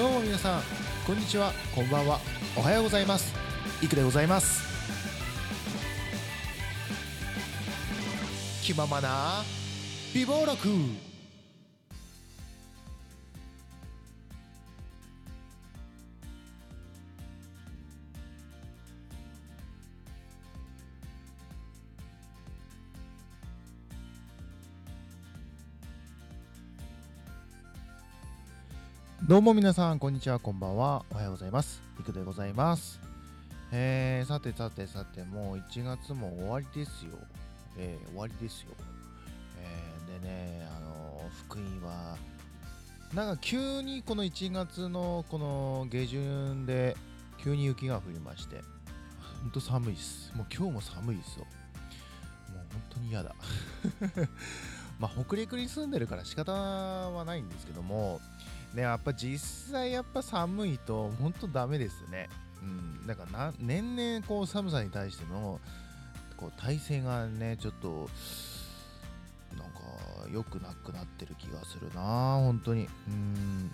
どうも皆さんこんにちはこんばんはおはようございます。いくでございます。気ままな美貌録。どうも皆さん、こんにちは、こんばんは。おはようございます。いくでございます。えー、さてさてさて、もう1月も終わりですよ。えー、終わりですよ。えー、でね、あの、福井は、なんか急にこの1月のこの下旬で、急に雪が降りまして、ほんと寒いです。もう今日も寒いですよ。もう本当に嫌だ。まあ、北陸に住んでるから仕方はないんですけども、ね、やっぱ実際やっぱ寒いと本当ダメですね。うん、だからな年々こう寒さに対してのこう体勢がねちょっとなんか良くなくなってる気がするな本当に。うん。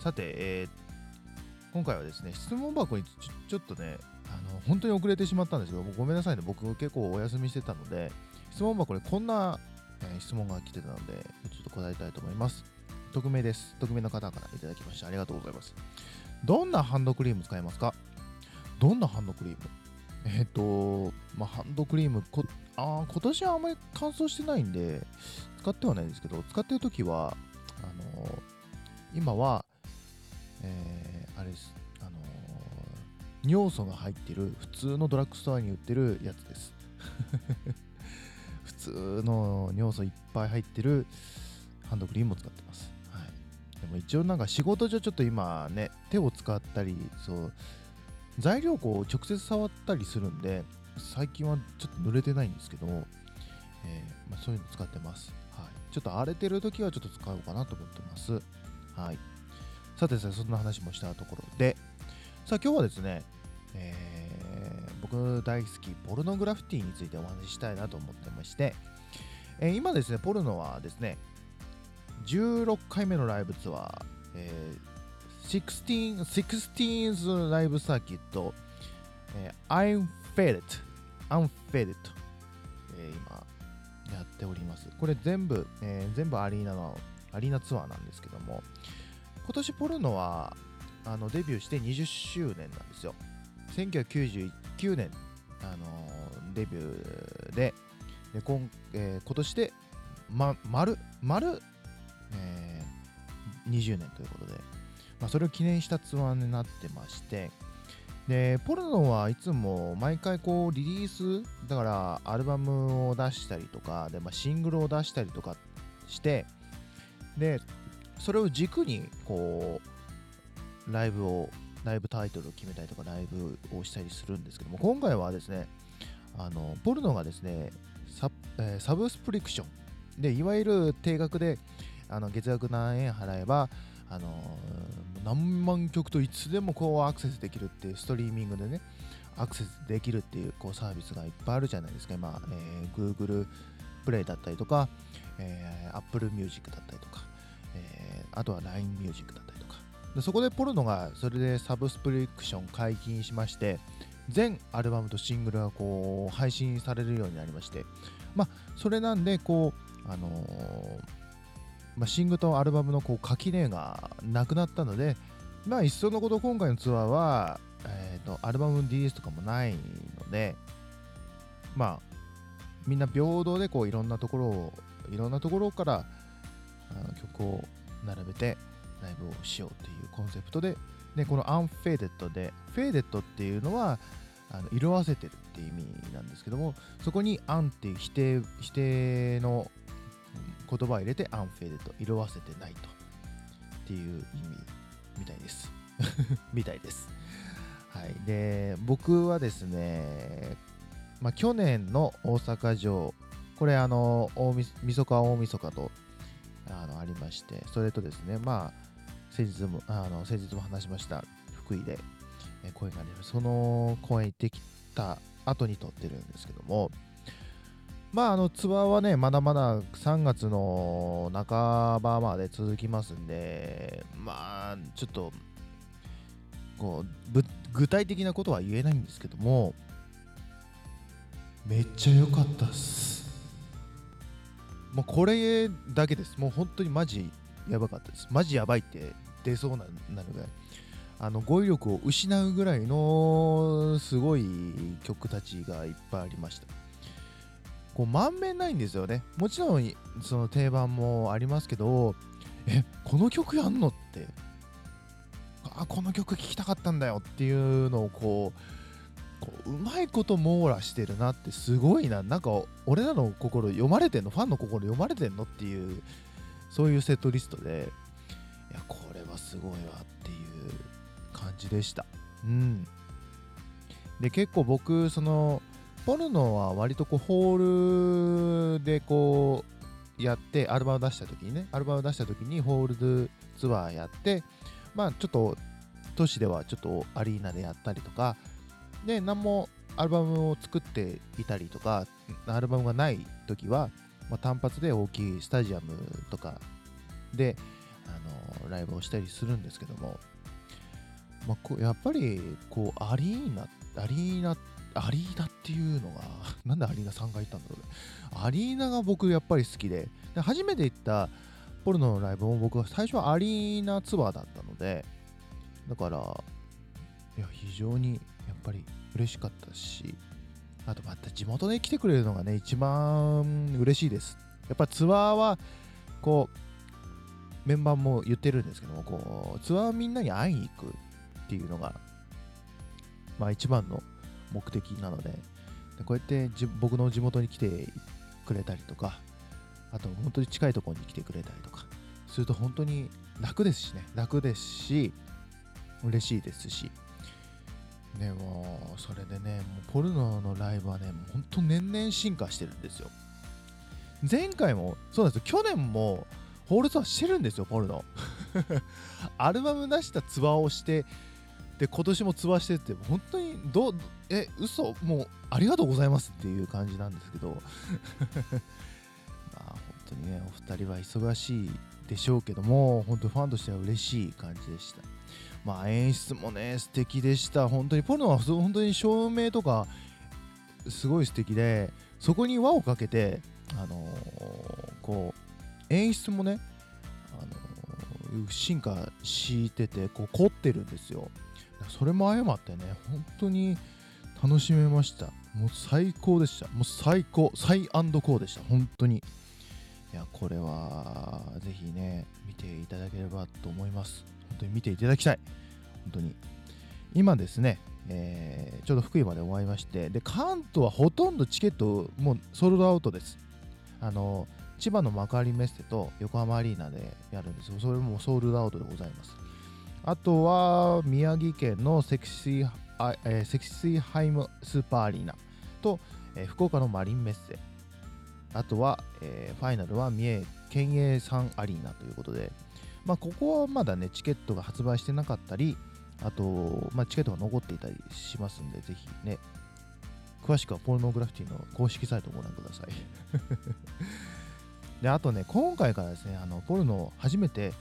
さて、えー今回はですね質問箱にちょっとねあの本当に遅れてしまったんですけどごめんなさいね。僕結構お休みしてたので質問箱にこんな、えー質問が来てたのでちょっと答えたいと思います。匿名です。匿名の方からいただきました。ありがとうございます。どんなハンドクリーム使いますか？どんなハンドクリーム？えっ、と、まあ、ハンドクリームこあ、今年はあんまり乾燥してないんで、使ってはないんですけど、使ってる時は、あのー今は、えーあれです、あの尿素が入ってる普通のドラッグストアに売ってるやつです。普通の尿素いっぱい入ってるハンドクリームを使ってます。でも一応なんか仕事上ちょっと今ね、手を使ったり、そう、材料こう直接触ったりするんで、最近はちょっと濡れてないんですけど、えーまあ、そういうの使ってます。はい。ちょっと荒れてる時はちょっと使おうかなと思ってます。はい。さてさて、そんな話もしたところで、さあ今日はですね、えー僕大好きポルノグラフィティについてお話ししたいなと思ってまして、えー今ですね、ポルノはですね、16回目のライブツアー、えー、16, 16th ライブサーキット、えー、I'm Faded, I'm Faded、えー今やっております。これ全部、えー全部アリーナの、アリーナツアーなんですけども、今年ポルノはあのデビューして20周年なんですよ。1999年、あのーデビューで、で今えー今年で、ま、丸、丸、20年ということで、まあ、それを記念したツアーになってまして、で、ポルノはいつも毎回こうリリース、だからアルバムを出したりとか、で、まあ、シングルを出したりとかして、で、それを軸にこう、ライブを、ライブタイトルを決めたりとか、ライブをしたりするんですけども、今回はですね、あの、ポルノがですね、サ,、えーサブスプリクション。で、いわゆる定額であの月額何円払えば、あの何万曲といつでもこうアクセスできるっていうストリーミングでねアクセスできるっていうこうサービスがいっぱいあるじゃないですか。今、えー Google プレイだったりとか、えー Apple Music だったりとか、えーあとは LINE Music だったりとか。でそこでポルノがそれでサブスプリクション解禁しまして全アルバムとシングルがこう配信されるようになりましてまあそれなんでこうあのーまあ、シングとアルバムのこう垣根がなくなったので、まあ、一層のこと今回のツアーは、えー、とアルバムの DS とかもないので、まあ、みんな平等でこういろんなところを、いろんなところからあの曲を並べてライブをしようというコンセプトで、でこの Unfaded で、Faded っていうのは、あの色あせてるっていう意味なんですけども、そこに un っていう否定否定の言葉を入れて unfaded 色あせてないと。っていう意味みたいです。みたいです。はい。で僕はですねまあ去年の大阪城これあの大みそか大晦日とあのありましてそれとですねまあ先日もあの先日も話しました福井でえー公演がありますその公演行ってきた後に撮ってるんですけどもまあ、あのツアーはね、まだまだ3月の半ばまで続きますんで、まあ、ちょっとこう具体的なことは言えないんですけどもめっちゃ良かったっす。もうこれだけです。もう本当にマジやばかったです。マジやばいって出そうななのであの語彙力を失うぐらいのすごい曲たちがいっぱいありました。こう満面ないんですよね。もちろんその定番もありますけどえこの曲やんのって。あこの曲聴きたかったんだよっていうのをこうこううまいこと網羅してるなってすごいな。なんか俺らの心読まれてんの？ファンの心読まれてんのっていうそういうセットリストで。いやこれはすごいわっていう感じでした。うん。で結構僕そのポルノは割とこうホールでこうやってアルバム出した時にねアルバム出した時にホールツアーやってまあちょっと都市ではちょっとアリーナでやったりとかで何もアルバムを作っていたりとかアルバムがない時は、まあ、単発で大きいスタジアムとかであのライブをしたりするんですけども、まあ、こやっぱりこうアリーナアリーナアリーナっていうのが なんでアリーナ3回行ったんだろうね。アリーナが僕やっぱり好きで。で初めて行ったポルノのライブも僕は最初はアリーナツアーだったのでだからいや非常にやっぱり嬉しかったしあとまた地元で来てくれるのがね一番嬉しいです。やっぱツアーはこうメンバーも言ってるんですけどもこうツアーみんなに会いに行くっていうのがまあ一番の目的なのででこうやって僕の地元に来てくれたりとかあと本当に近いところに来てくれたりとかすると本当に楽ですしね。楽ですし嬉しいですし。でもそれでねもうポルノのライブはねもう本当年々進化してるんですよ。前回もそうなんですよ。去年もホールツアーしてるんですよポルノ。アルバム出したツアーをしてで今年もツアーしてて本当にどうえ嘘もうありがとうございますっていう感じなんですけど。あ、本当にねお二人は忙しいでしょうけども本当ファンとしては嬉しい感じでした。まあ演出もね素敵でした。本当にポルノは本当に照明とかすごい素敵でそこに輪をかけてあのー、こう演出もね、あのー、進化しててこう凝ってるんですよ。それも相まってね本当に楽しめましたもう最高でしたもう最高最高でした本当にいや、これはぜひね、見ていただければと思います。本当に見ていただきたい。本当に。今ですね、えー、ちょうど福井まで終わりまして、で、関東はほとんどチケットもうソールドアウトです。あの、千葉の幕張メッセと横浜アリーナでやるんですよ。それもソールドアウトでございます。あとは、宮城県のセキスイ、えー、セキスイハイムスーパーアリーナと、えー、福岡のマリンメッセあとは、えー、ファイナルは三重県営サンアリーナということで、まあ、ここはまだね、チケットが発売してなかったり、あと、まあ、チケットが残っていたりしますんで、ぜひね、詳しくはポルノグラフィティの公式サイトをご覧ください。で、あとね、今回からですね、あのポルノ初めて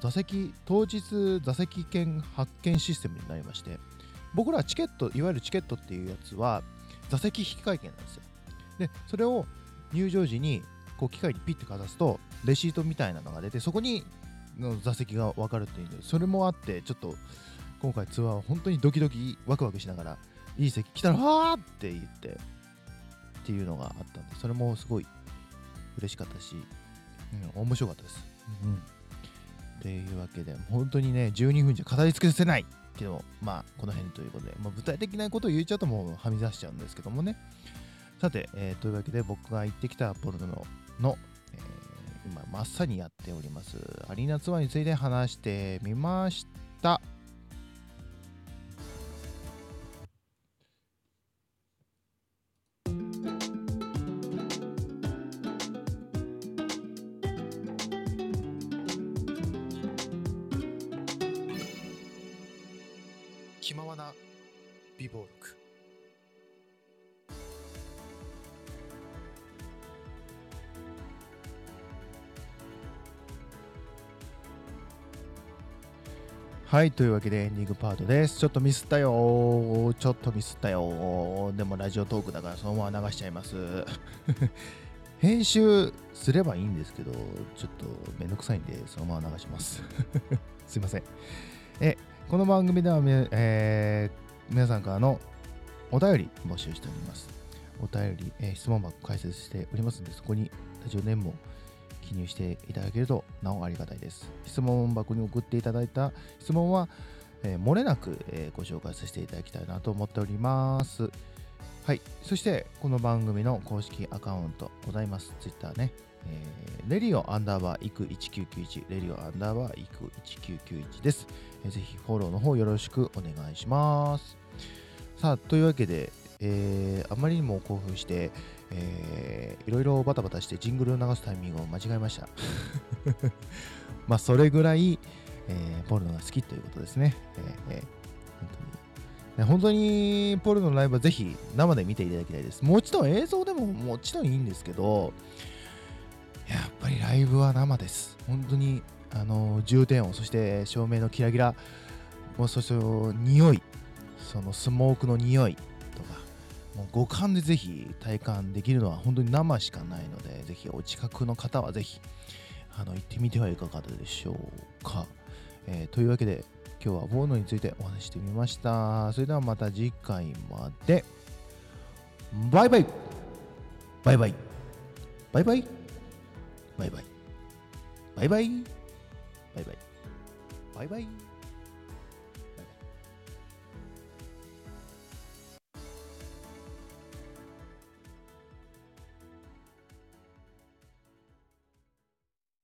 座席、当日座席券発券システムになりまして、僕らはチケット、いわゆるチケットっていうやつは座席引換券なんですよ。で、それを入場時にこう機械にピッてかざすとレシートみたいなのが出てそこにの座席が分かるっていうんでそれもあってちょっと今回ツアーは本当にドキドキワクワクしながらいい席来たらわーって言ってっていうのがあったんでそれもすごい嬉しかったし、うん、面白かったです。うん、というわけで本当にね12分じゃ語り尽くせないけどまあこの辺ということで、まあ、具体的なことを言っちゃうともうはみ出しちゃうんですけどもねさて、えー、というわけで僕が行ってきたポルノの、えー、今まさにやっておりますアリーナツアーについて話してみました。気ままな美貌録はい、というわけでエンディングパートです。ちょっとミスったよちょっとミスったよでもラジオトークだからそのまま流しちゃいます。編集すればいいんですけど、ちょっとめんどくさいんで、そのまま流します。すいません。え、この番組では、えー皆さんからのお便り募集しております。お便り、えー質問箱開設しておりますので、そこにラジオネームを記入していただけるとなおありがたいです。質問箱に送っていただいた質問は、えー漏れなく、えーご紹介させていただきたいなと思っております。はい。そして、この番組の公式アカウントございます。Twitter ね。えーレディオアンダーバーイク1991、レディオアンダーバーイク1991です。ぜひフォローの方よろしくお願いします。さあ、というわけで、えーあまりにも興奮して、えーいろいろバタバタしてジングルを流すタイミングを間違えました。まあ、それぐらい、えーポルノが好きということですね。えーえー本当にね本当にポルノのライブはぜひ生で見ていただきたいです。もちろん映像でももちろんいいんですけど、やっぱりライブは生です。本当にあの重点音、そして照明のキラキラ、もうそして匂い、そのスモークの匂いとか、もう五感でぜひ体感できるのは本当に生しかないので、ぜひお近くの方はぜひあの行ってみてはいかがでしょうか。えーというわけで、今日はボーノについてお話ししてみました。それではまた次回まで。バイバイバイバイバイバイバイバイバイバイバイバイ。バイバイ。